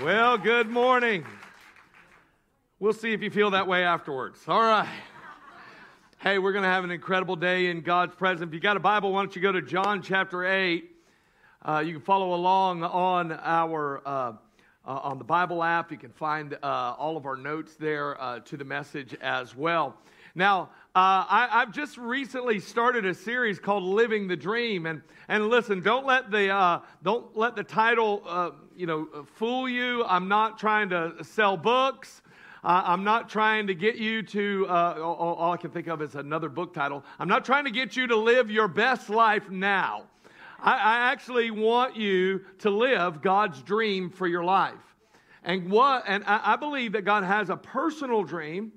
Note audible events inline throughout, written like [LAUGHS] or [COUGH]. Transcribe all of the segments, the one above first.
Well, good morning. We'll see if you feel that way afterwards. All right. Hey, we're going to have an incredible day in God's presence. If you got a Bible, why don't you go to John chapter 8? Uh, you can follow along on our uh, uh, on the Bible app. You can find uh, all of our notes there uh, to the message as well. Now, uh, I, have just recently started a series called "Living the Dream," and and listen, don't let the uh, don't let the title uh, you know fool you. I'm not trying to sell books. Uh, I'm not trying to get you to. Uh, all, all I can think of is another book title. I'm not trying to get you to live your best life now. I, I actually want you to live God's dream for your life. And what? And I, I believe that God has a personal dream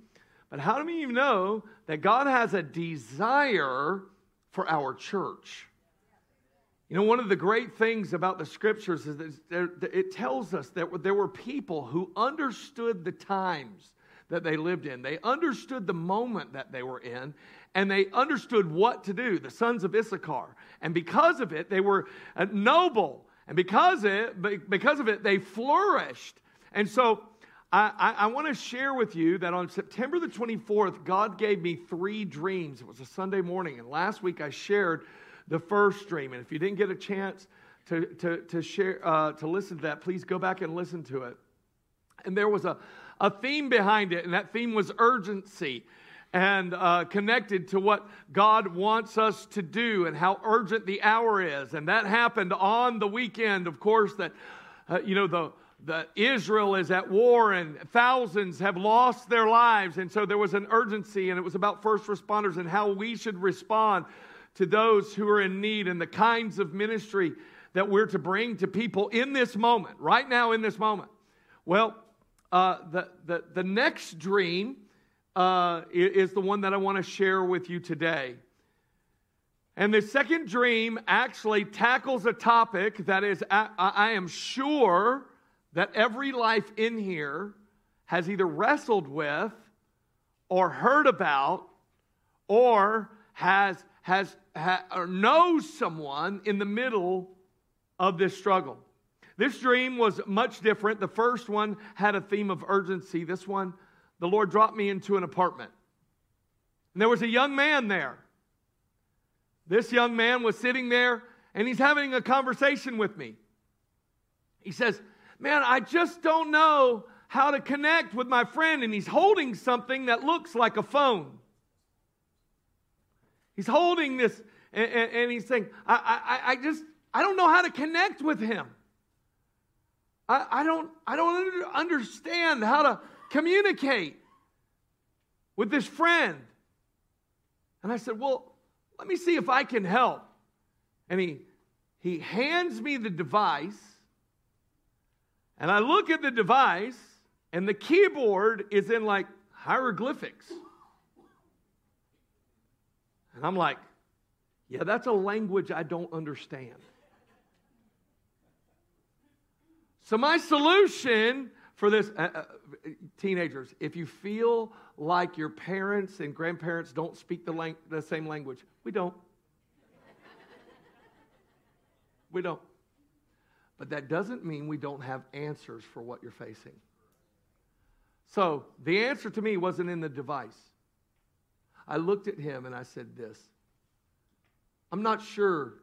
but how do you know that God has a desire for our church? You know, one of the great things about the scriptures is that it tells us that there were people who understood the times that they lived in. They understood the moment that they were in, and they understood what to do, the sons of Issachar. And because of it, they were uh, noble. And because it, because of it, they flourished. And so I, I, want to share with you that on September the 24th, God gave me three dreams. It was a Sunday morning, and last week I shared the first dream. And if you didn't get a chance to, to, to, share, uh, to listen to that, please go back and listen to it. And there was a, a theme behind it, and that theme was urgency and uh, connected to what God wants us to do and how urgent the hour is. And that happened on the weekend, of course, that, uh, you know, the the Israel is at war and thousands have lost their lives. And so there was an urgency, and it was about first responders and how we should respond to those who are in need and the kinds of ministry that we're to bring to people in this moment, right now in this moment. Well, uh, the, the, the next dream uh, is the one that I want to share with you today. And the second dream actually tackles a topic that is, I, I am sure, that every life in here has either wrestled with or heard about or has, has ha, or knows someone in the middle of this struggle. This dream was much different. The first one had a theme of urgency. This one, the Lord dropped me into an apartment. And there was a young man there. This young man was sitting there and he's having a conversation with me. He says, man, I just don't know how to connect with my friend. And he's holding something that looks like a phone. He's holding this, and, and, and he's saying, I, I, I just, I don't know how to connect with him. I, I, don't, I don't understand how to communicate with this friend. And I said, Well, let me see if I can help. And he, he hands me the device and I look at the device, and the keyboard is in like hieroglyphics. And I'm like, yeah, that's a language I don't understand. So, my solution for this, uh, uh, teenagers, if you feel like your parents and grandparents don't speak the, lang- the same language, we don't. we don't. But that doesn't mean we don't have answers for what you're facing. So the answer to me wasn't in the device. I looked at him and I said, This I'm not sure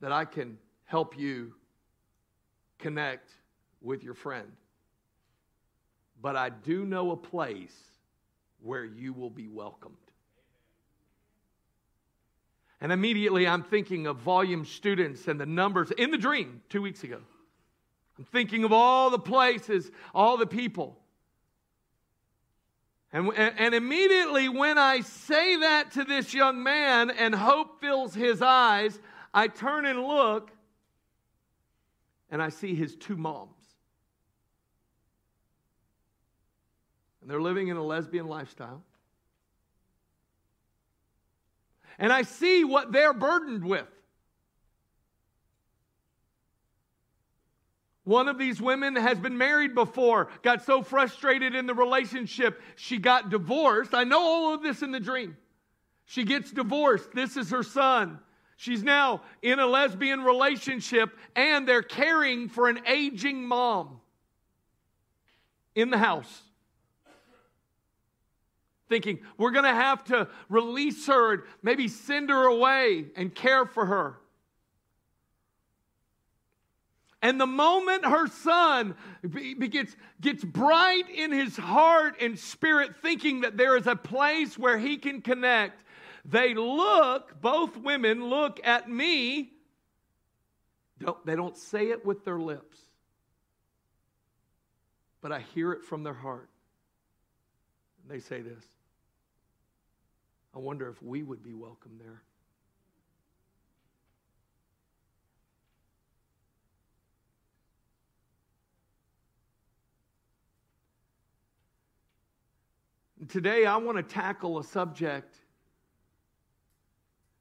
that I can help you connect with your friend, but I do know a place where you will be welcomed. And immediately I'm thinking of volume students and the numbers in the dream two weeks ago. I'm thinking of all the places, all the people. And, and immediately when I say that to this young man and hope fills his eyes, I turn and look and I see his two moms. And they're living in a lesbian lifestyle and I see what they're burdened with. One of these women has been married before, got so frustrated in the relationship, she got divorced. I know all of this in the dream. She gets divorced. This is her son. She's now in a lesbian relationship, and they're caring for an aging mom. in the house thinking we're going to have to release her and maybe send her away and care for her. And the moment her son gets, gets bright in his heart and spirit, thinking that there is a place where he can connect, they look, both women look at me. Don't, they don't say it with their lips, but I hear it from their heart. They say this I wonder if we would be welcome there. Today, I want to tackle a subject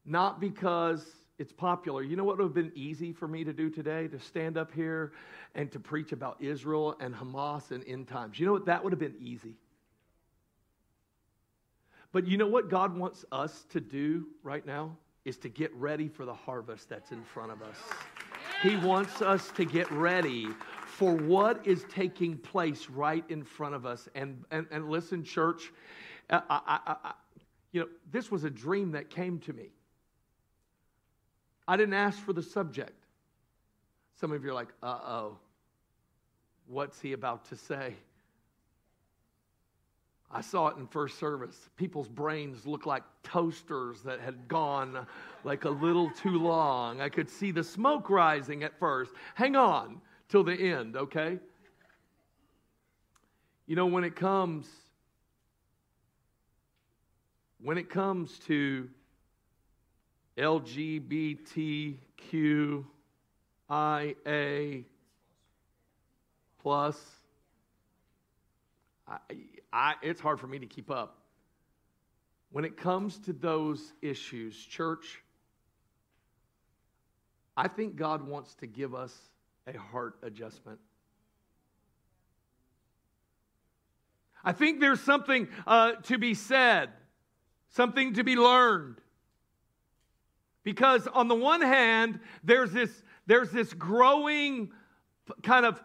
not because it's popular. You know what would have been easy for me to do today? To stand up here and to preach about Israel and Hamas and end times. You know what? That would have been easy. But you know what God wants us to do right now? Is to get ready for the harvest that's in front of us. He wants us to get ready for what is taking place right in front of us. And, and, and listen, church, I, I, I, you know, this was a dream that came to me. I didn't ask for the subject. Some of you are like, uh oh, what's he about to say? I saw it in first service. People's brains looked like toasters that had gone like a little too long. I could see the smoke rising at first. Hang on till the end, okay? You know, when it comes when it comes to LGBTQIA plus I, I, it's hard for me to keep up. When it comes to those issues, church, I think God wants to give us a heart adjustment. I think there's something uh, to be said, something to be learned. Because on the one hand, there's this, there's this growing kind of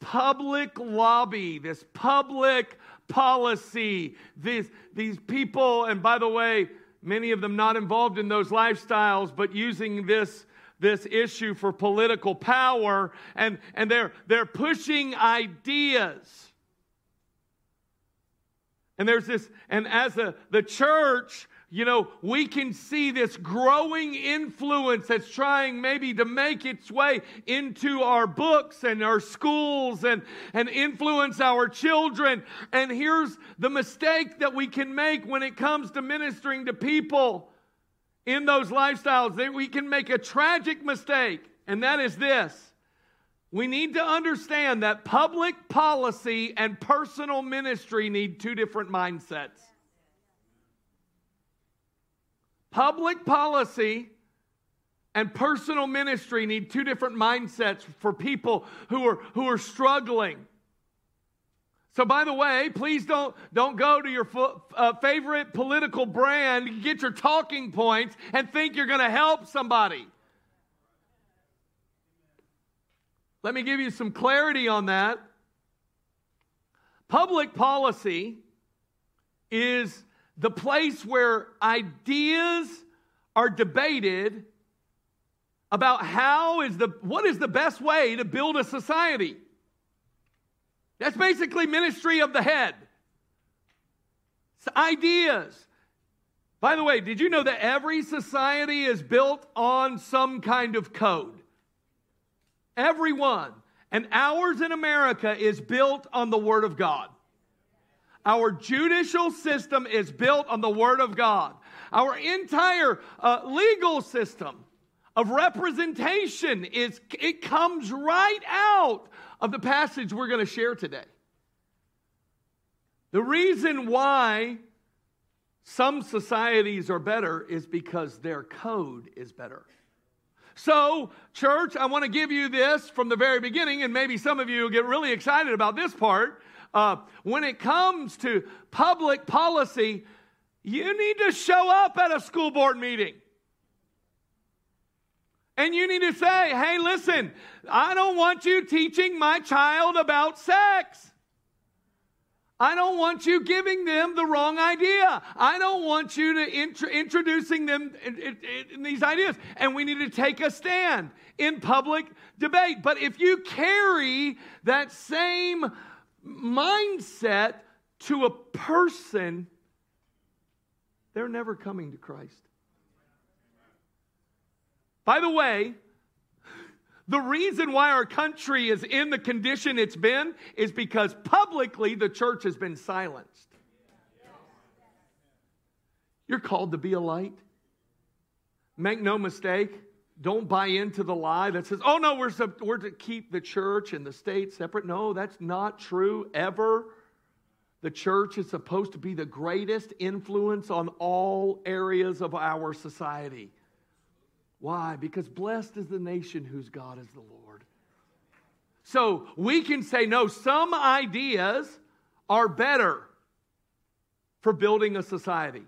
public lobby, this public policy, these, these people, and by the way, many of them not involved in those lifestyles, but using this, this issue for political power, and, and they're, they're pushing ideas. And there's this, and as a, the church, you know, we can see this growing influence that's trying maybe to make its way into our books and our schools and, and influence our children. And here's the mistake that we can make when it comes to ministering to people in those lifestyles that we can make a tragic mistake, and that is this. We need to understand that public policy and personal ministry need two different mindsets. Public policy and personal ministry need two different mindsets for people who are, who are struggling. So, by the way, please don't, don't go to your fo- uh, favorite political brand, get your talking points, and think you're going to help somebody. Let me give you some clarity on that. Public policy is the place where ideas are debated about how is the what is the best way to build a society. That's basically ministry of the head. It's ideas. By the way, did you know that every society is built on some kind of code? Everyone. And ours in America is built on the Word of God. Our judicial system is built on the Word of God. Our entire uh, legal system of representation is it comes right out of the passage we're going to share today. The reason why some societies are better is because their code is better. So, church, I want to give you this from the very beginning, and maybe some of you get really excited about this part. Uh, when it comes to public policy, you need to show up at a school board meeting. And you need to say, hey, listen, I don't want you teaching my child about sex. I don't want you giving them the wrong idea. I don't want you to int- introducing them in, these ideas. And we need to take a stand in public debate. But if you carry that same mindset to a person, they're never coming to Christ. By the way, the reason why our country is in the condition it's been is because publicly the church has been silenced. You're called to be a light. Make no mistake, don't buy into the lie that says, oh no, we're, we're to keep the church and the state separate. No, that's not true ever. The church is supposed to be the greatest influence on all areas of our society. Why? Because blessed is the nation whose God is the Lord. So we can say, no, some ideas are better for building a society.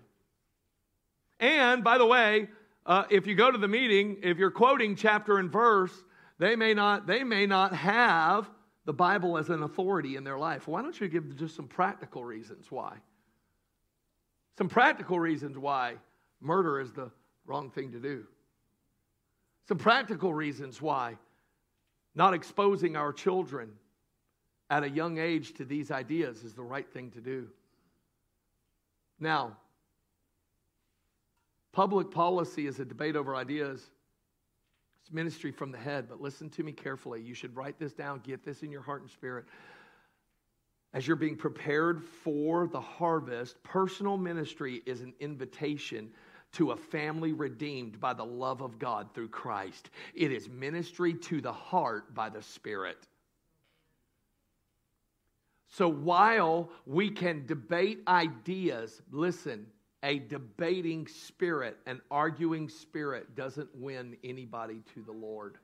And by the way, uh, if you go to the meeting, if you're quoting chapter and verse, they may not, they may not have the Bible as an authority in their life. Why don't you give just some practical reasons why? Some practical reasons why murder is the wrong thing to do. Some practical reasons why not exposing our children at a young age to these ideas is the right thing to do. Now, public policy is a debate over ideas. It's ministry from the head, but listen to me carefully. You should write this down, get this in your heart and spirit. As you're being prepared for the harvest, personal ministry is an invitation to a family redeemed by the love of God through Christ. It is ministry to the heart by the Spirit. So while we can debate ideas, listen, a debating spirit, an arguing spirit doesn't win anybody to the Lord.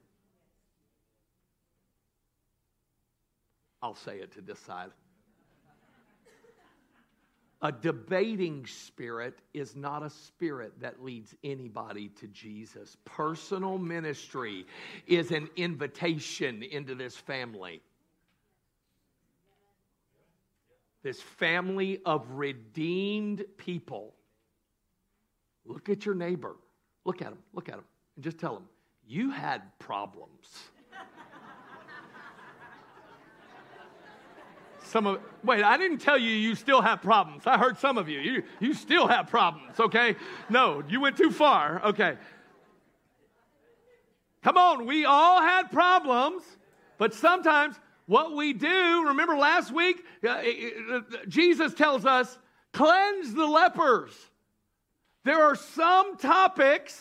I'll say it to this side. A debating spirit is not a spirit that leads anybody to Jesus. Personal ministry is an invitation into this family. This family of redeemed people. Look at your neighbor. Look at him. Look at him. And just tell him, you had problems. Some of wait, I didn't tell you you still have problems. I heard some of you. You you still have problems, okay? No, you went too far. Okay. Come on, we all had problems, but sometimes what we do, remember last week, uh, Jesus tells us, cleanse the lepers. There are some topics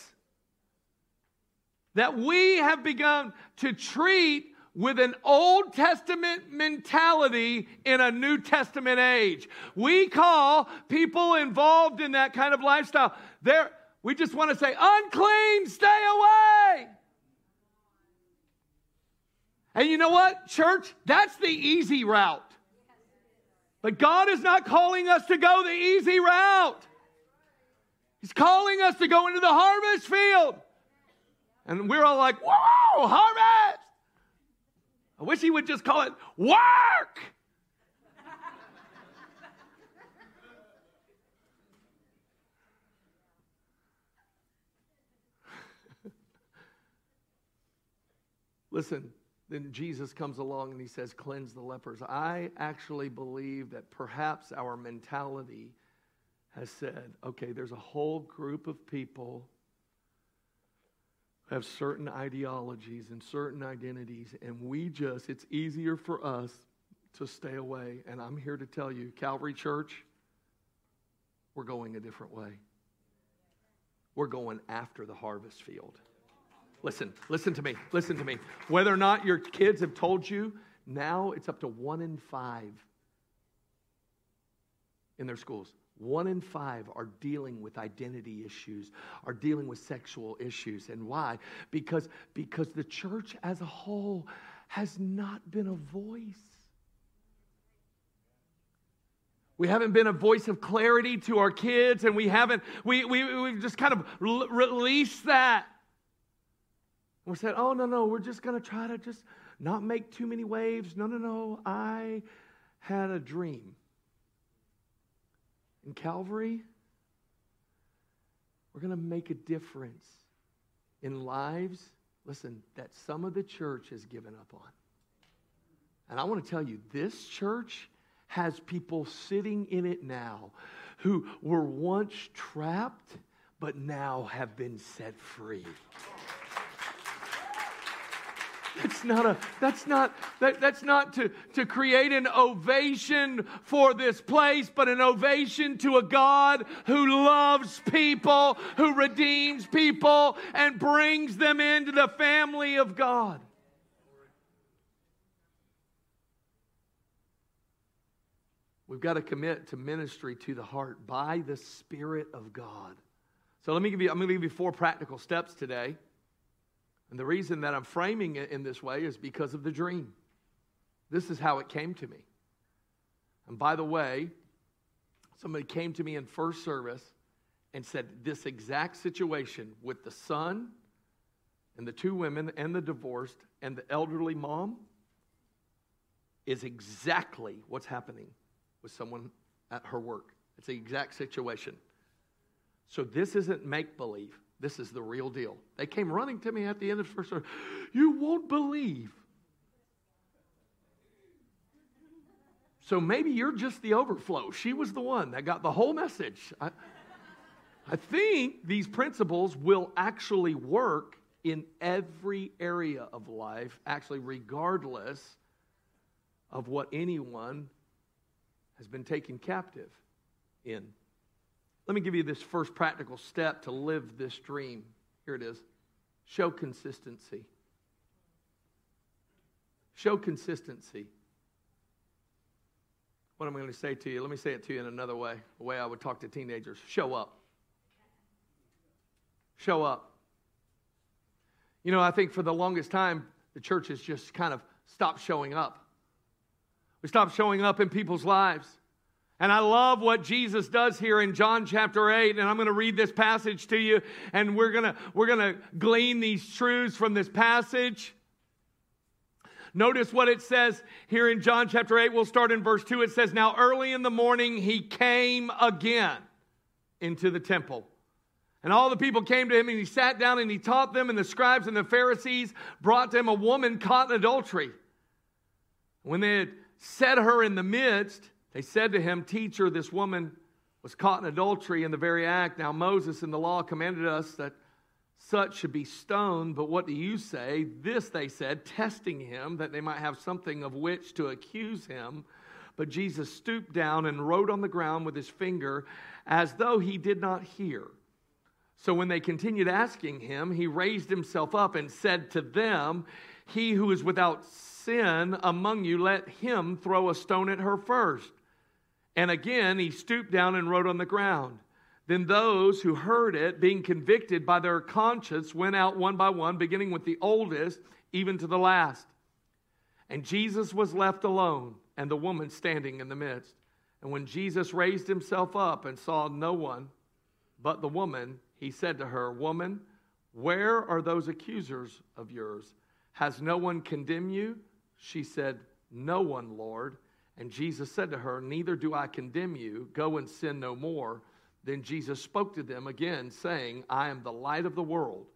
that we have begun to treat with an Old Testament mentality in a New Testament age. We call people involved in that kind of lifestyle. There, we just want to say, unclean, stay away. And you know what, church? That's the easy route. But God is not calling us to go the easy route. He's calling us to go into the harvest field. And we're all like, whoa, harvest! I wish he would just call it work. [LAUGHS] Listen, then Jesus comes along and he says, Cleanse the lepers. I actually believe that perhaps our mentality has said, okay, there's a whole group of people have certain ideologies and certain identities, and we just, it's easier for us to stay away. And I'm here to tell you, Calvary Church, we're going a different way. We're going after the harvest field. Listen, listen to me, listen to me. Whether or not your kids have told you, now it's up to one in five in their schools. One in five are dealing with identity issues, are dealing with sexual issues. And why? Because, because the church as a whole has not been a voice. We haven't been a voice of clarity to our kids, and we haven't, we, we, we've just kind of released that. We said, oh, no, no, we're just going to try to just not make too many waves. No, no, no, I had a dream. In Calvary, we're going to make a difference in lives, listen, that some of the church has given up on. And I want to tell you, this church has people sitting in it now who were once trapped, but now have been set free. That's not a that's not that, that's not to, to create an ovation for this place, but an ovation to a God who loves people, who redeems people, and brings them into the family of God. We've got to commit to ministry to the heart by the Spirit of God. So let me give you, I'm going to give you four practical steps today. And the reason that I'm framing it in this way is because of the dream. This is how it came to me. And by the way, somebody came to me in first service and said this exact situation with the son and the two women and the divorced and the elderly mom is exactly what's happening with someone at her work. It's the exact situation. So this isn't make believe. This is the real deal. They came running to me at the end of the first service. You won't believe. So maybe you're just the overflow. She was the one that got the whole message. I, I think these principles will actually work in every area of life, actually, regardless of what anyone has been taken captive in. Let me give you this first practical step to live this dream. Here it is show consistency. Show consistency. What am I'm going to say to you, let me say it to you in another way, the way I would talk to teenagers. Show up. Show up. You know, I think for the longest time, the church has just kind of stopped showing up. We stopped showing up in people's lives. And I love what Jesus does here in John chapter 8 and I'm going to read this passage to you and we're going to we're going to glean these truths from this passage. Notice what it says here in John chapter 8. We'll start in verse 2. It says, Now early in the morning he came again into the temple. And all the people came to him, and he sat down and he taught them. And the scribes and the Pharisees brought to him a woman caught in adultery. When they had set her in the midst, they said to him, Teacher, this woman was caught in adultery in the very act. Now, Moses in the law commanded us that such should be stoned, but what do you say? This they said, testing him, that they might have something of which to accuse him. But Jesus stooped down and wrote on the ground with his finger as though he did not hear. So when they continued asking him, he raised himself up and said to them, He who is without sin among you, let him throw a stone at her first. And again, he stooped down and wrote on the ground. Then those who heard it, being convicted by their conscience, went out one by one, beginning with the oldest, even to the last. And Jesus was left alone, and the woman standing in the midst. And when Jesus raised himself up and saw no one but the woman, he said to her, Woman, where are those accusers of yours? Has no one condemned you? She said, No one, Lord. And Jesus said to her, Neither do I condemn you. Go and sin no more. Then Jesus spoke to them again, saying, I am the light of the world.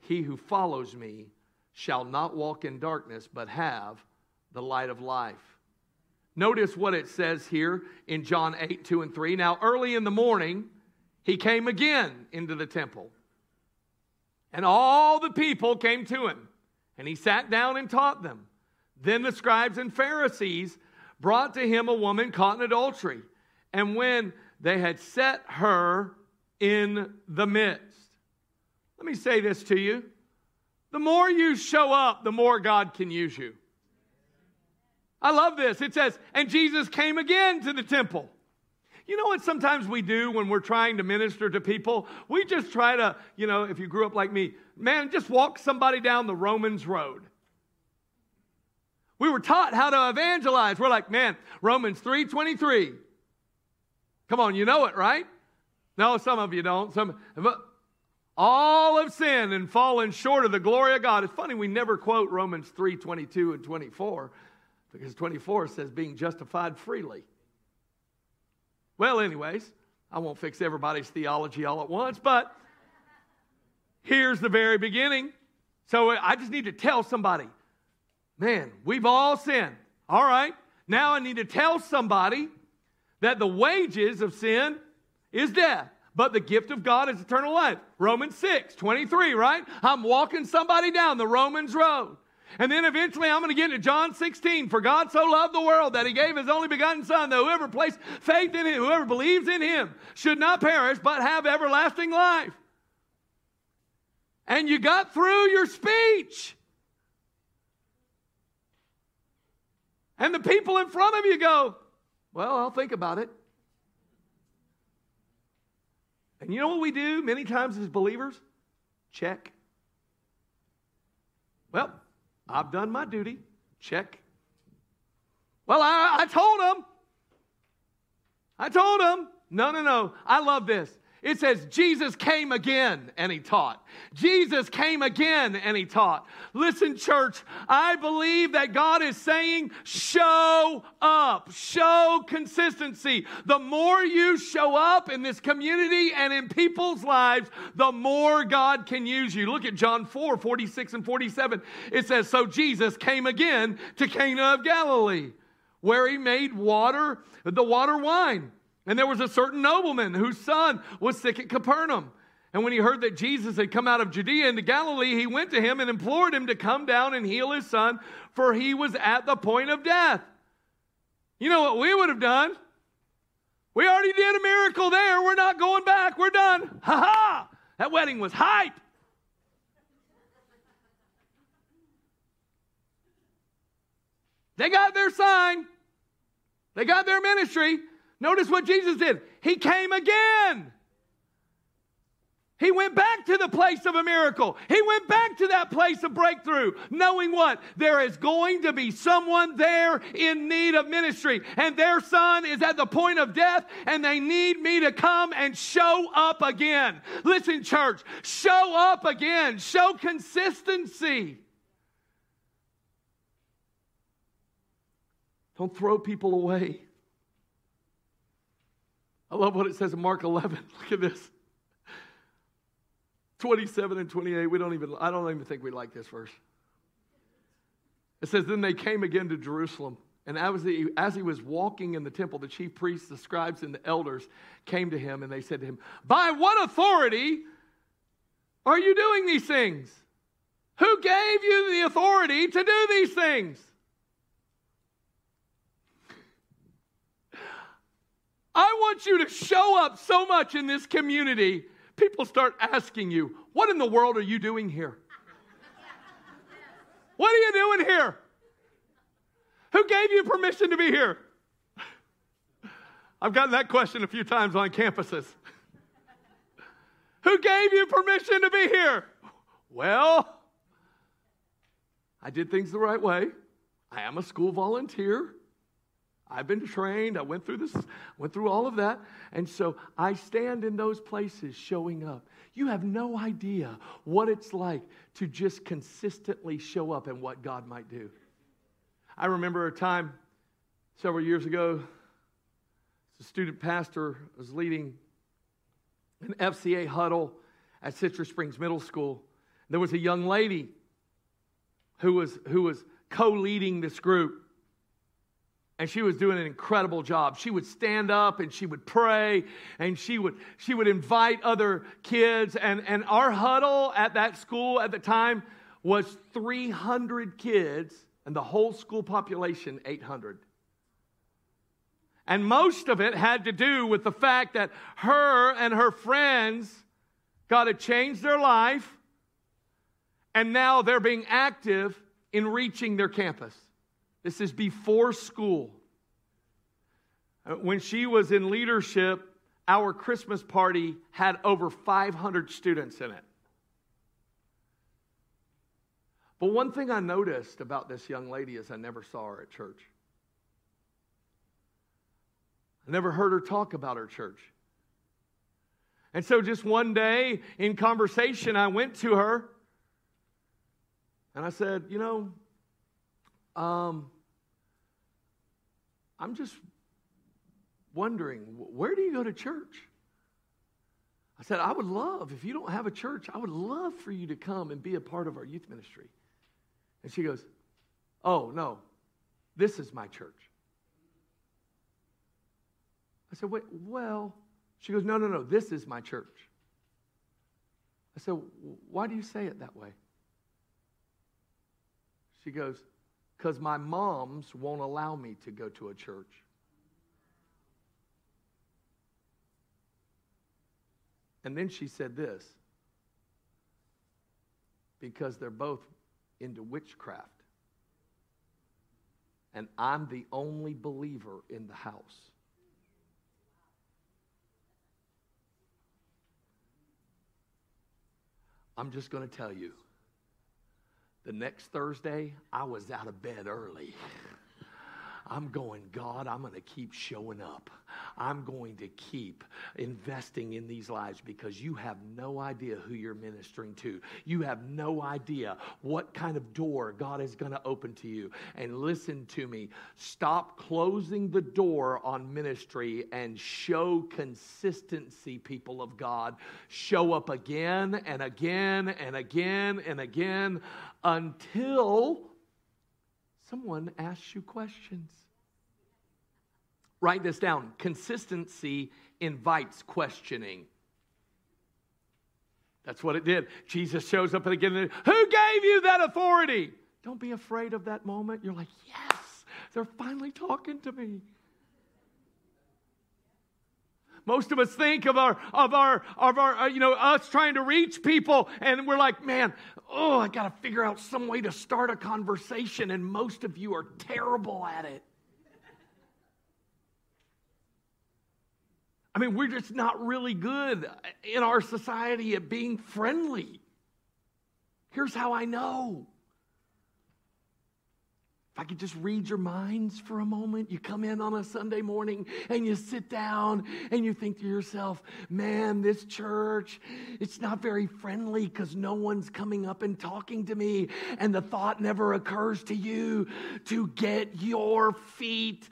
He who follows me shall not walk in darkness, but have the light of life. Notice what it says here in John 8, 2 and 3. Now, early in the morning, he came again into the temple. And all the people came to him, and he sat down and taught them. Then the scribes and Pharisees brought to him a woman caught in adultery. And when they had set her in the midst, let me say this to you the more you show up, the more God can use you. I love this. It says, and Jesus came again to the temple. You know what sometimes we do when we're trying to minister to people? We just try to, you know, if you grew up like me, man, just walk somebody down the Romans road. We were taught how to evangelize. We're like, man, Romans 3:23. Come on, you know it, right? No, some of you don't. Some all have sinned and fallen short of the glory of God. It's funny we never quote Romans 3:22 and 24 because 24 says being justified freely. Well, anyways, I won't fix everybody's theology all at once, but here's the very beginning. So I just need to tell somebody, man, we've all sinned. All right. Now I need to tell somebody that the wages of sin is death, but the gift of God is eternal life. Romans 6, 23, right? I'm walking somebody down the Romans road. And then eventually I'm going to get into John 16. For God so loved the world that he gave his only begotten Son, that whoever placed faith in him, whoever believes in him, should not perish, but have everlasting life. And you got through your speech. And the people in front of you go, Well, I'll think about it. And you know what we do many times as believers? Check. Well, I've done my duty. Check. Well, I, I told him. I told him. No, no, no. I love this. It says Jesus came again and he taught. Jesus came again and he taught. Listen, church, I believe that God is saying, show up, show consistency. The more you show up in this community and in people's lives, the more God can use you. Look at John 4 46 and 47. It says, So Jesus came again to Cana of Galilee, where he made water, the water wine. And there was a certain nobleman whose son was sick at Capernaum. And when he heard that Jesus had come out of Judea into Galilee, he went to him and implored him to come down and heal his son, for he was at the point of death. You know what we would have done? We already did a miracle there. We're not going back. We're done. Ha ha! That wedding was hype. They got their sign, they got their ministry. Notice what Jesus did. He came again. He went back to the place of a miracle. He went back to that place of breakthrough, knowing what? There is going to be someone there in need of ministry, and their son is at the point of death, and they need me to come and show up again. Listen, church, show up again, show consistency. Don't throw people away. I love what it says in Mark [LAUGHS] 11. Look at this. 27 and 28. We don't even, I don't even think we like this verse. It says, Then they came again to Jerusalem. And as he, as he was walking in the temple, the chief priests, the scribes, and the elders came to him and they said to him, By what authority are you doing these things? Who gave you the authority to do these things? I want you to show up so much in this community, people start asking you, What in the world are you doing here? What are you doing here? Who gave you permission to be here? I've gotten that question a few times on campuses. Who gave you permission to be here? Well, I did things the right way. I am a school volunteer. I've been trained. I went through this, went through all of that. And so I stand in those places showing up. You have no idea what it's like to just consistently show up and what God might do. I remember a time several years ago, the student pastor was leading an FCA huddle at Citrus Springs Middle School. There was a young lady who was, who was co leading this group and she was doing an incredible job. She would stand up and she would pray and she would she would invite other kids. And and our huddle at that school at the time was 300 kids and the whole school population 800 and most of it had to do with the fact that her and her friends got to change their life and now they're being active in reaching their campus this is before school. Uh, when she was in leadership, our Christmas party had over 500 students in it. But one thing I noticed about this young lady is I never saw her at church. I never heard her talk about her church. And so just one day in conversation, I went to her and I said, You know, um, I'm just wondering, where do you go to church? I said, I would love, if you don't have a church, I would love for you to come and be a part of our youth ministry. And she goes, Oh, no, this is my church. I said, Wait, well, she goes, No, no, no, this is my church. I said, Why do you say it that way? She goes, Because my moms won't allow me to go to a church. And then she said this because they're both into witchcraft. And I'm the only believer in the house. I'm just going to tell you the next Thursday, I was out of bed early. I'm going, God, I'm going to keep showing up. I'm going to keep investing in these lives because you have no idea who you're ministering to. You have no idea what kind of door God is going to open to you. And listen to me stop closing the door on ministry and show consistency, people of God. Show up again and again and again and again until someone asks you questions. Write this down. Consistency invites questioning. That's what it did. Jesus shows up again. Who gave you that authority? Don't be afraid of that moment. You're like, yes, they're finally talking to me. Most of us think of our, of our, of our, uh, you know, us trying to reach people, and we're like, man, oh, I got to figure out some way to start a conversation, and most of you are terrible at it. I mean, we're just not really good in our society at being friendly. Here's how I know. If I could just read your minds for a moment, you come in on a Sunday morning and you sit down and you think to yourself, man, this church, it's not very friendly because no one's coming up and talking to me. And the thought never occurs to you to get your feet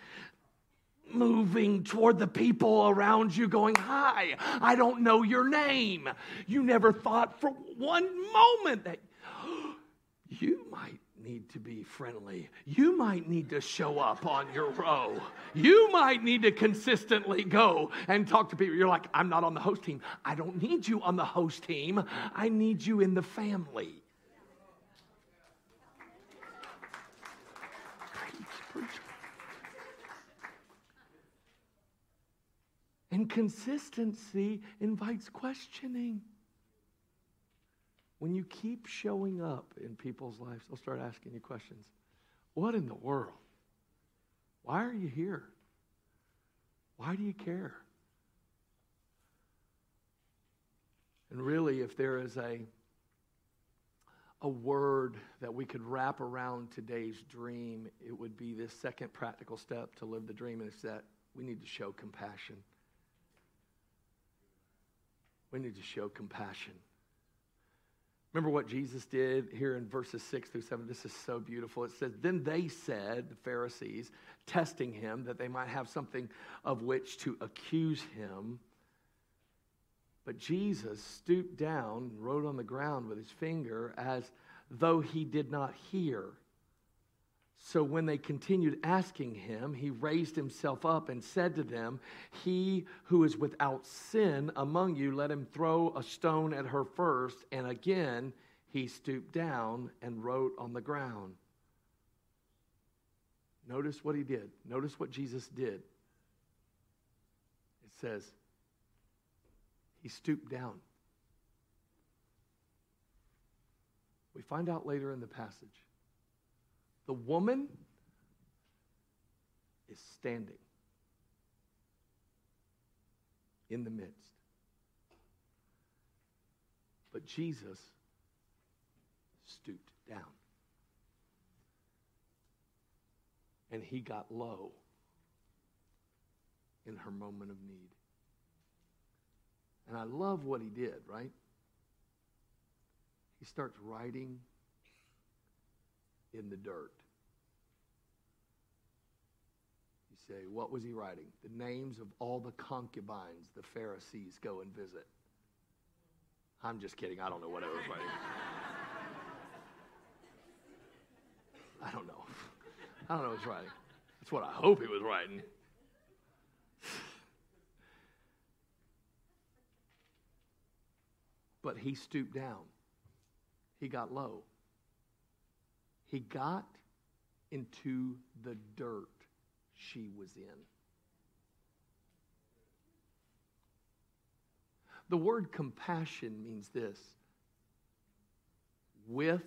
moving toward the people around you, going, Hi, I don't know your name. You never thought for one moment that [GASPS] you might need to be friendly. You might need to show up on your row. You might need to consistently go and talk to people. You're like, I'm not on the host team. I don't need you on the host team, I need you in the family. Preach, preach. And consistency invites questioning. When you keep showing up in people's lives, they'll start asking you questions. What in the world? Why are you here? Why do you care? And really, if there is a, a word that we could wrap around today's dream, it would be this second practical step to live the dream, and it's that we need to show compassion. We need to show compassion. Remember what Jesus did here in verses 6 through 7? This is so beautiful. It says, Then they said, the Pharisees, testing him that they might have something of which to accuse him. But Jesus stooped down and wrote on the ground with his finger as though he did not hear. So when they continued asking him, he raised himself up and said to them, He who is without sin among you, let him throw a stone at her first. And again he stooped down and wrote on the ground. Notice what he did. Notice what Jesus did. It says, He stooped down. We find out later in the passage the woman is standing in the midst. But Jesus stooped down. And he got low in her moment of need. And I love what he did, right? He starts writing in the dirt. Say, what was he writing? The names of all the concubines the Pharisees go and visit. I'm just kidding. I don't know what I was writing. I don't know. I don't know what he's writing. That's what I hope he was writing. But he stooped down. He got low. He got into the dirt she was in. The word compassion means this with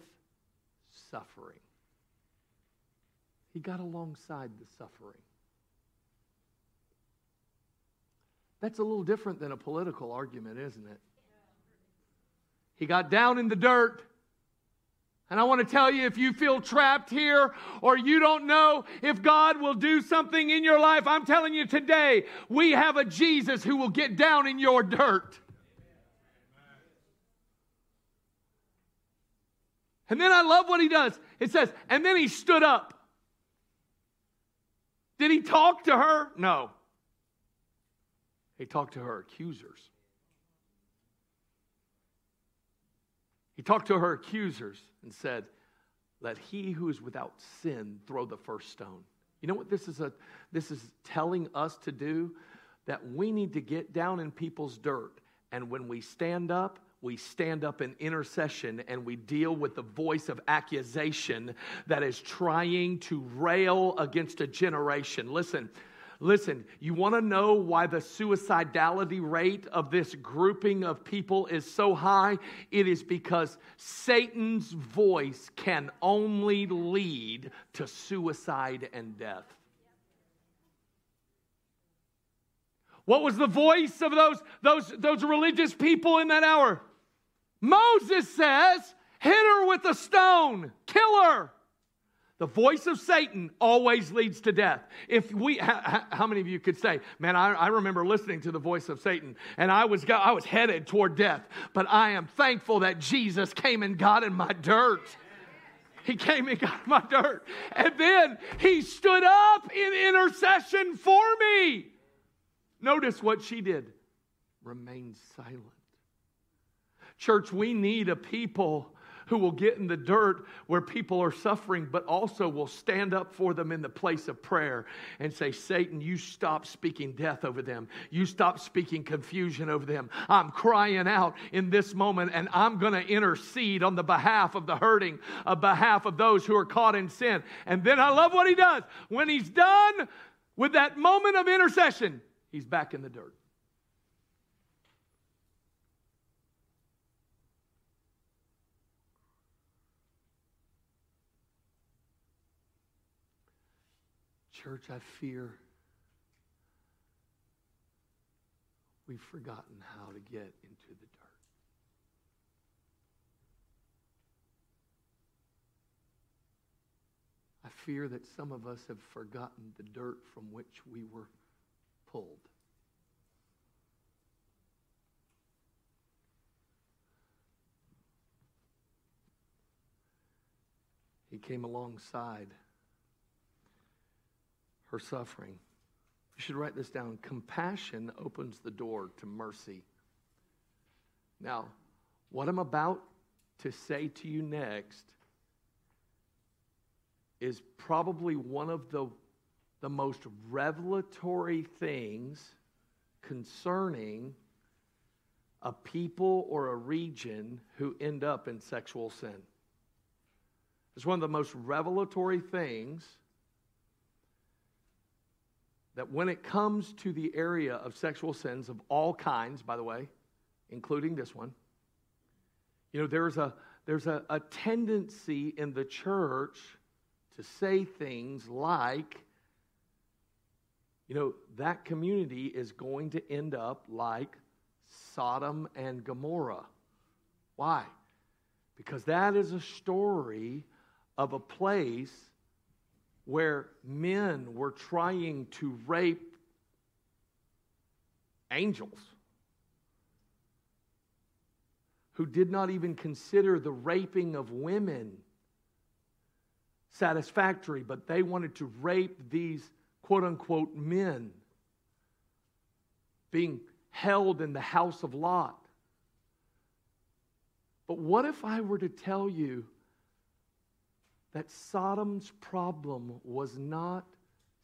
suffering. He got alongside the suffering. That's a little different than a political argument, isn't it? He got down in the dirt. And I want to tell you if you feel trapped here or you don't know if God will do something in your life, I'm telling you today, we have a Jesus who will get down in your dirt. And then I love what he does. It says, and then he stood up. Did he talk to her? No. He talked to her accusers. He talked to her accusers and said, Let he who is without sin throw the first stone. You know what this is, a, this is telling us to do? That we need to get down in people's dirt. And when we stand up, we stand up in intercession and we deal with the voice of accusation that is trying to rail against a generation. Listen, Listen, you want to know why the suicidality rate of this grouping of people is so high? It is because Satan's voice can only lead to suicide and death. What was the voice of those, those, those religious people in that hour? Moses says, hit her with a stone, kill her. The voice of Satan always leads to death. If we, [LAUGHS] how, how many of you could say, man, I, I, remember listening to the voice of Satan and I was, I was headed toward death, but I am thankful that Jesus came and got in my dirt. He came and got my dirt. And then he stood up in intercession for me. Notice what she did remain silent. Church, we need a people who will get in the dirt where people are suffering, but also will stand up for them in the place of prayer and say, Satan, you stop speaking death over them. You stop speaking confusion over them. I'm crying out in this moment, and I'm going to intercede on the behalf of the hurting, on behalf of those who are caught in sin. And then I love what he does. When he's done with that moment of intercession, he's back in the dirt. Church, I fear we've forgotten how to get into the dirt. I fear that some of us have forgotten the dirt from which we were pulled. He came alongside her suffering. You should write this down. Compassion opens the door to mercy. Now, what I'm about to say to you next is probably one of the, the most revelatory things concerning a people or a region who end up in sexual sin. It's one of the most revelatory things that when it comes to the area of sexual sins of all kinds, by the way, including this one, you know, there's a, there's a, a tendency in the church to say things like, you know, that community is going to end up like Sodom and Gomorrah. Why? Because that is a story of a place where men were trying to rape angels who did not even consider the raping of women satisfactory, but they wanted to rape these quote unquote men being held in the house of Lot. But what if I were to tell you that Sodom's problem was not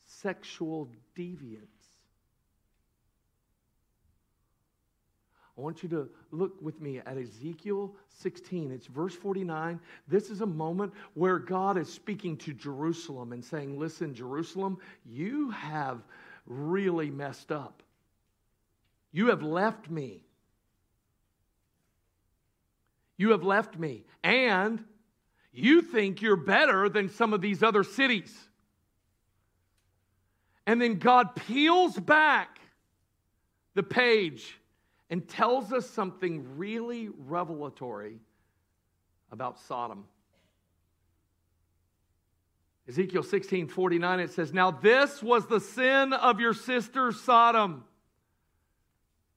sexual deviance? I want you to look with me at Ezekiel 16. It's verse 49. This is a moment where God is speaking to Jerusalem and saying, Listen, Jerusalem, you have really messed up. You have left me. You have left me. And you think you're better than some of these other cities. And then God peels back the page and tells us something really revelatory about Sodom. Ezekiel 16 49, it says, Now this was the sin of your sister Sodom.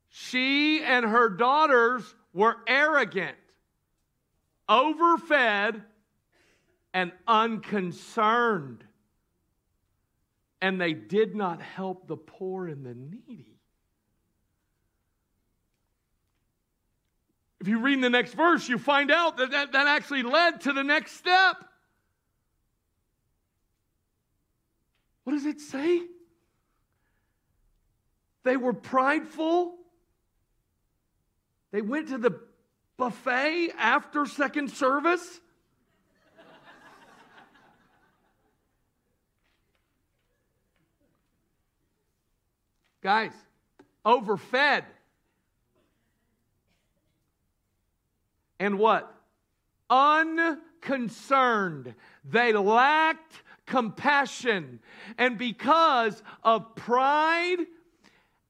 She and her daughters were arrogant, overfed, and unconcerned. And they did not help the poor and the needy. If you read the next verse, you find out that, that that actually led to the next step. What does it say? They were prideful. They went to the buffet after second service. Guys, overfed. and what? Unconcerned. They lacked compassion. And because of pride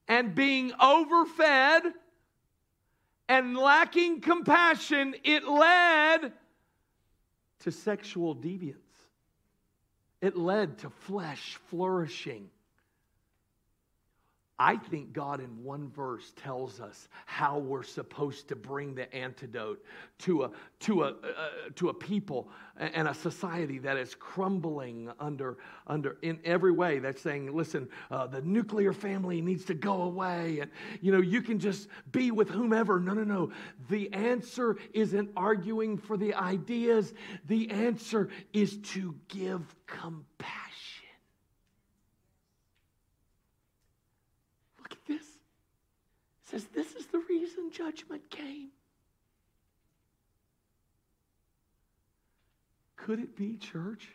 and being overfed and lacking compassion, it led to sexual deviance. It led to flesh flourishing. I think God in one verse tells us how we're supposed to bring the antidote to a, to a, uh, to a people and a society that is crumbling under, under in every way. That's saying, listen, uh, the nuclear family needs to go away and, you know, you can just be with whomever. No, no, no. The answer isn't arguing for the ideas. The answer is to give compassion says, This is the reason judgment came. Could it be, church,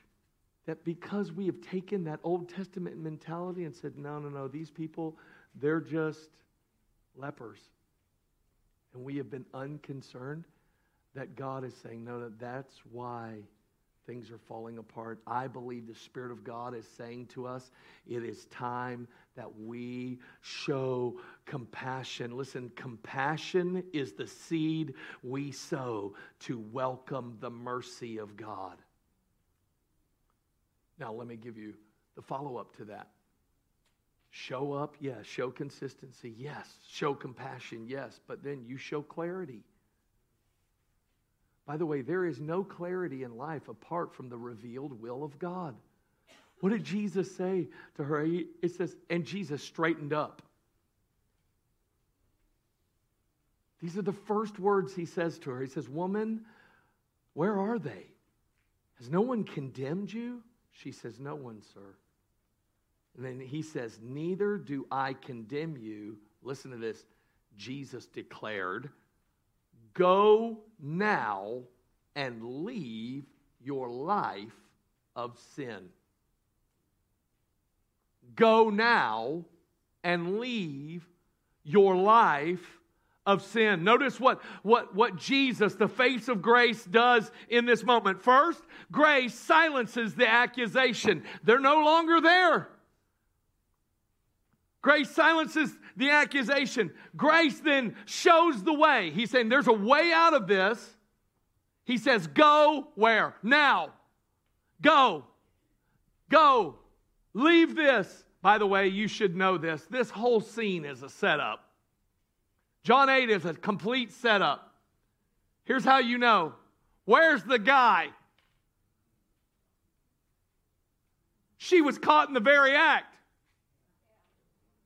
that because we have taken that Old Testament mentality and said, no, no, no, these people, they're just lepers, and we have been unconcerned, that God is saying, no, no, that's why things are falling apart. I believe the Spirit of God is saying to us, it is time that we show compassion. Listen, compassion is the seed we sow to welcome the mercy of God. Now, let me give you the follow up to that. Show up, yes. Show consistency, yes. Show compassion, yes. But then you show clarity. By the way, there is no clarity in life apart from the revealed will of God. What did Jesus say to her? It says, and Jesus straightened up. These are the first words he says to her. He says, Woman, where are they? Has no one condemned you? She says, No one, sir. And then he says, Neither do I condemn you. Listen to this. Jesus declared, Go now and leave your life of sin. Go now and leave your life of sin. Notice what, what, what Jesus, the face of grace, does in this moment. First, grace silences the accusation, they're no longer there. Grace silences the accusation. Grace then shows the way. He's saying there's a way out of this. He says, Go where? Now. Go. Go. Leave this. By the way, you should know this. This whole scene is a setup. John 8 is a complete setup. Here's how you know where's the guy? She was caught in the very act.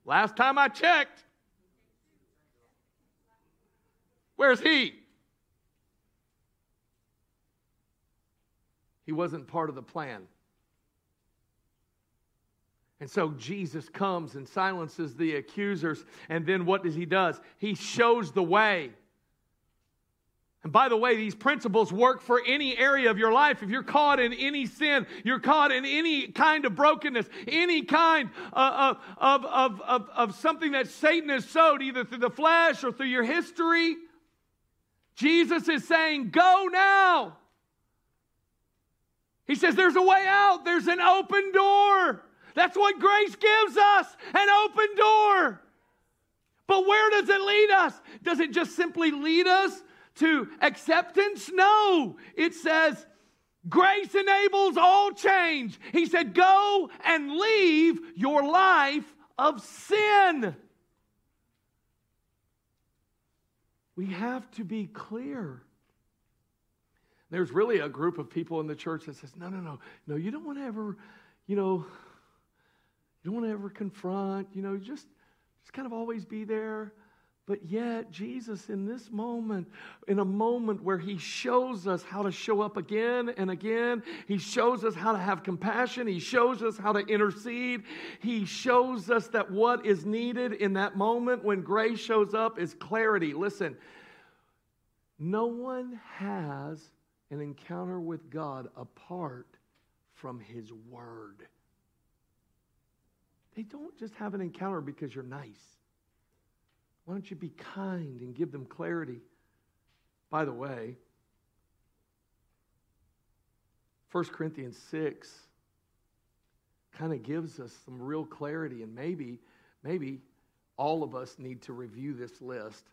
Last time I checked. Where's he? He wasn't part of the plan. And so Jesus comes and silences the accusers. And then what does he does? He shows the way. And by the way, these principles work for any area of your life. If you're caught in any sin, you're caught in any kind of brokenness, any kind of, of, of, of, of something that Satan has sowed, either through the flesh or through your history, Jesus is saying, Go now. He says, There's a way out, there's an open door. That's what grace gives us an open door. But where does it lead us? Does it just simply lead us to acceptance? No. It says, grace enables all change. He said, go and leave your life of sin. We have to be clear. There's really a group of people in the church that says, no, no, no, no, you don't want to ever, you know, you don't want to ever confront, you know, just, just kind of always be there. But yet, Jesus, in this moment, in a moment where He shows us how to show up again and again, He shows us how to have compassion, He shows us how to intercede, He shows us that what is needed in that moment when grace shows up is clarity. Listen, no one has an encounter with God apart from His Word. They don't just have an encounter because you're nice. Why don't you be kind and give them clarity? By the way, 1 Corinthians 6 kind of gives us some real clarity, and maybe, maybe all of us need to review this list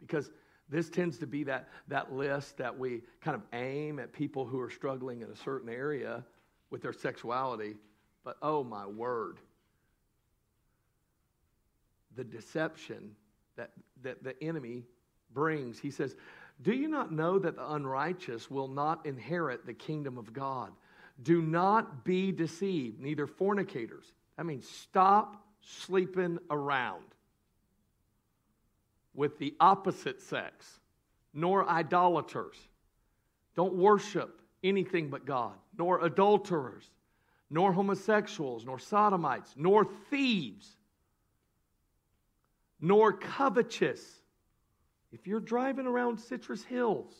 because this tends to be that, that list that we kind of aim at people who are struggling in a certain area with their sexuality. But oh my word, the deception that, that the enemy brings. He says, Do you not know that the unrighteous will not inherit the kingdom of God? Do not be deceived, neither fornicators. I mean, stop sleeping around with the opposite sex, nor idolaters. Don't worship anything but God, nor adulterers, nor homosexuals, nor sodomites, nor thieves, nor covetous. If you're driving around Citrus Hills,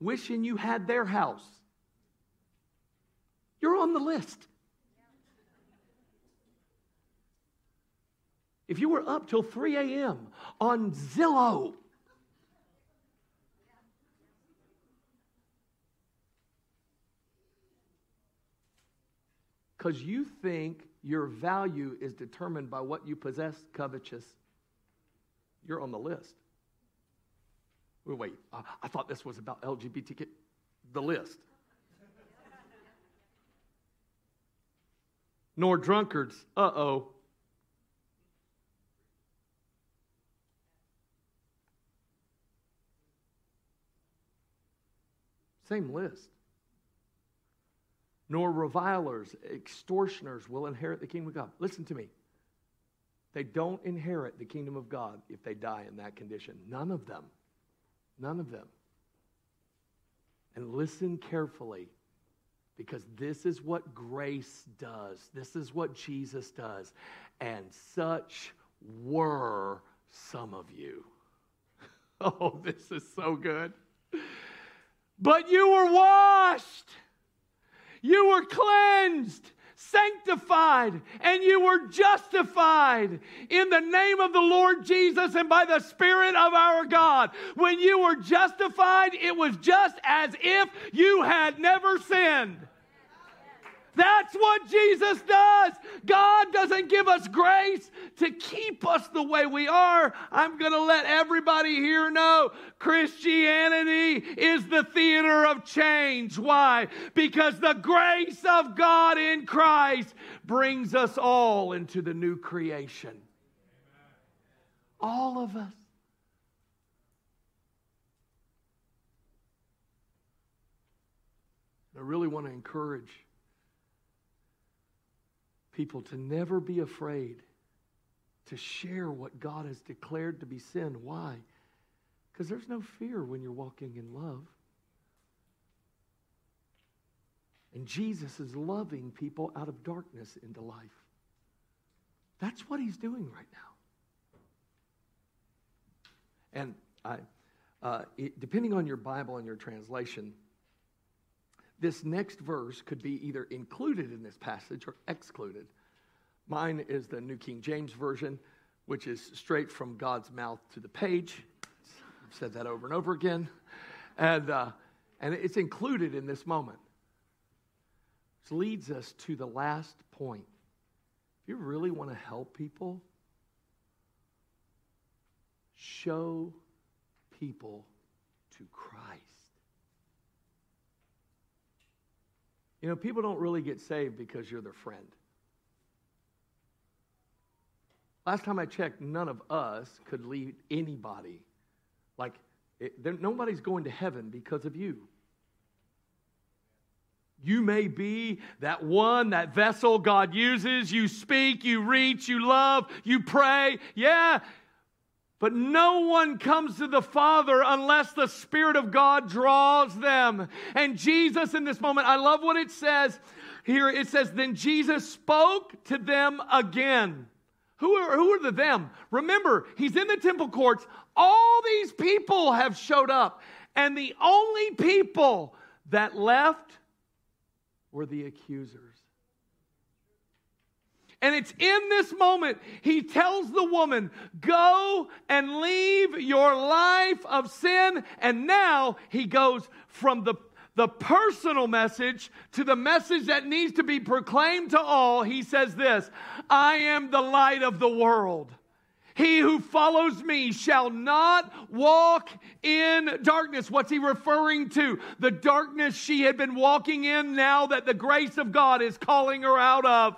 wishing you had their house, you're on the list. If you were up till 3 a.m. on Zillow, because you think your value is determined by what you possess, covetous, you're on the list. Wait, uh, I thought this was about LGBTQ. The list. Nor drunkards. Uh oh. Same list nor revilers, extortioners will inherit the kingdom of God. Listen to me. They don't inherit the kingdom of God if they die in that condition. None of them. None of them. And listen carefully because this is what grace does. This is what Jesus does. And such were some of you. [LAUGHS] Oh, this is so good. But you were washed you were cleansed, sanctified, and you were justified in the name of the Lord Jesus and by the Spirit of our God. When you were justified, it was just as if you had never sinned. That's what Jesus does. God doesn't give us grace to keep us the way we are. I'm going to let everybody here know Christianity is the theater of change. Why? Because the grace of God in Christ brings us all into the new creation. All of us. I really want to encourage people to never be afraid to share what God has declared to be sin. Why? Because there's no fear when you're walking in love. And Jesus is loving people out of darkness into life. That's what he's doing right now. And I, uh, it, depending on your Bible and your translation, this next verse could be either included in this passage or excluded. Mine is the New King James Version, which is straight from God's mouth to the page. I've said that over and over again. And, uh, and it's included in this moment. Which leads us to the last point. If you really want to help people, show people to Christ. You know, people don't really get saved because you're their friend. Last time I checked, none of us could lead anybody. Like, it, nobody's going to heaven because of you. You may be that one, that vessel God uses. You speak, you reach, you love, you pray. Yeah. But no one comes to the Father unless the Spirit of God draws them. And Jesus, in this moment, I love what it says here. It says, Then Jesus spoke to them again. Who are, who are the them? Remember, he's in the temple courts. All these people have showed up. And the only people that left were the accusers. And it's in this moment, he tells the woman, Go and leave your life of sin. And now he goes from the, the personal message to the message that needs to be proclaimed to all. He says this I am the light of the world. He who follows me shall not walk in darkness. What's he referring to? The darkness she had been walking in now that the grace of God is calling her out of.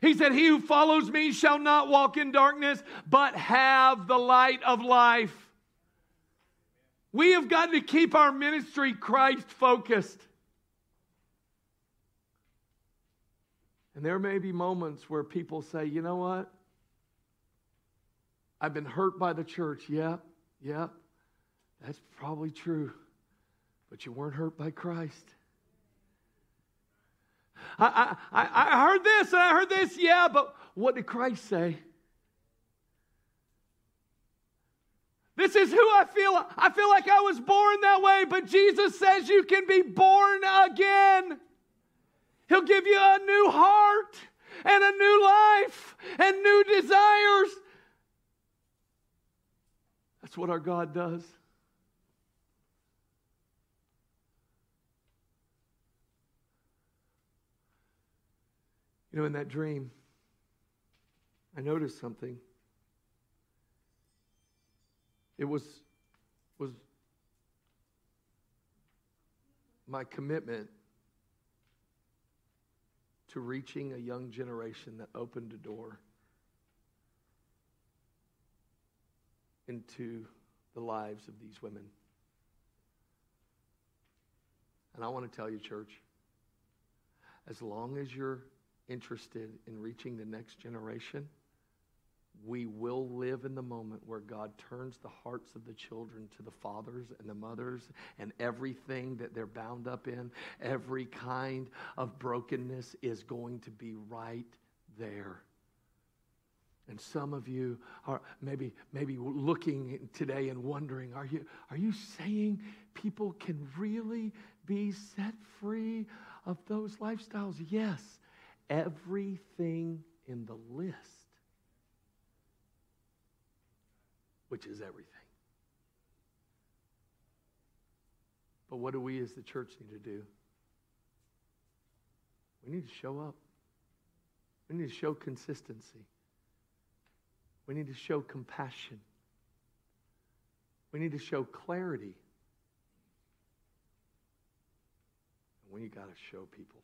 He said, He who follows me shall not walk in darkness, but have the light of life. We have got to keep our ministry Christ focused. And there may be moments where people say, you know what? I've been hurt by the church. Yep, yep, that's probably true. But you weren't hurt by Christ. I, I, I heard this and I heard this, yeah, but what did Christ say? This is who I feel. I feel like I was born that way, but Jesus says you can be born again. He'll give you a new heart and a new life and new desires. That's what our God does. You know, in that dream, I noticed something. It was, was my commitment to reaching a young generation that opened a door into the lives of these women. And I want to tell you, church, as long as you're interested in reaching the next generation, we will live in the moment where God turns the hearts of the children to the fathers and the mothers and everything that they're bound up in, every kind of brokenness is going to be right there. And some of you are maybe, maybe looking today and wondering are you, are you saying people can really be set free of those lifestyles? Yes, everything in the list, which is everything. But what do we as the church need to do? We need to show up. We need to show consistency. We need to show compassion. We need to show clarity. And we got to show people.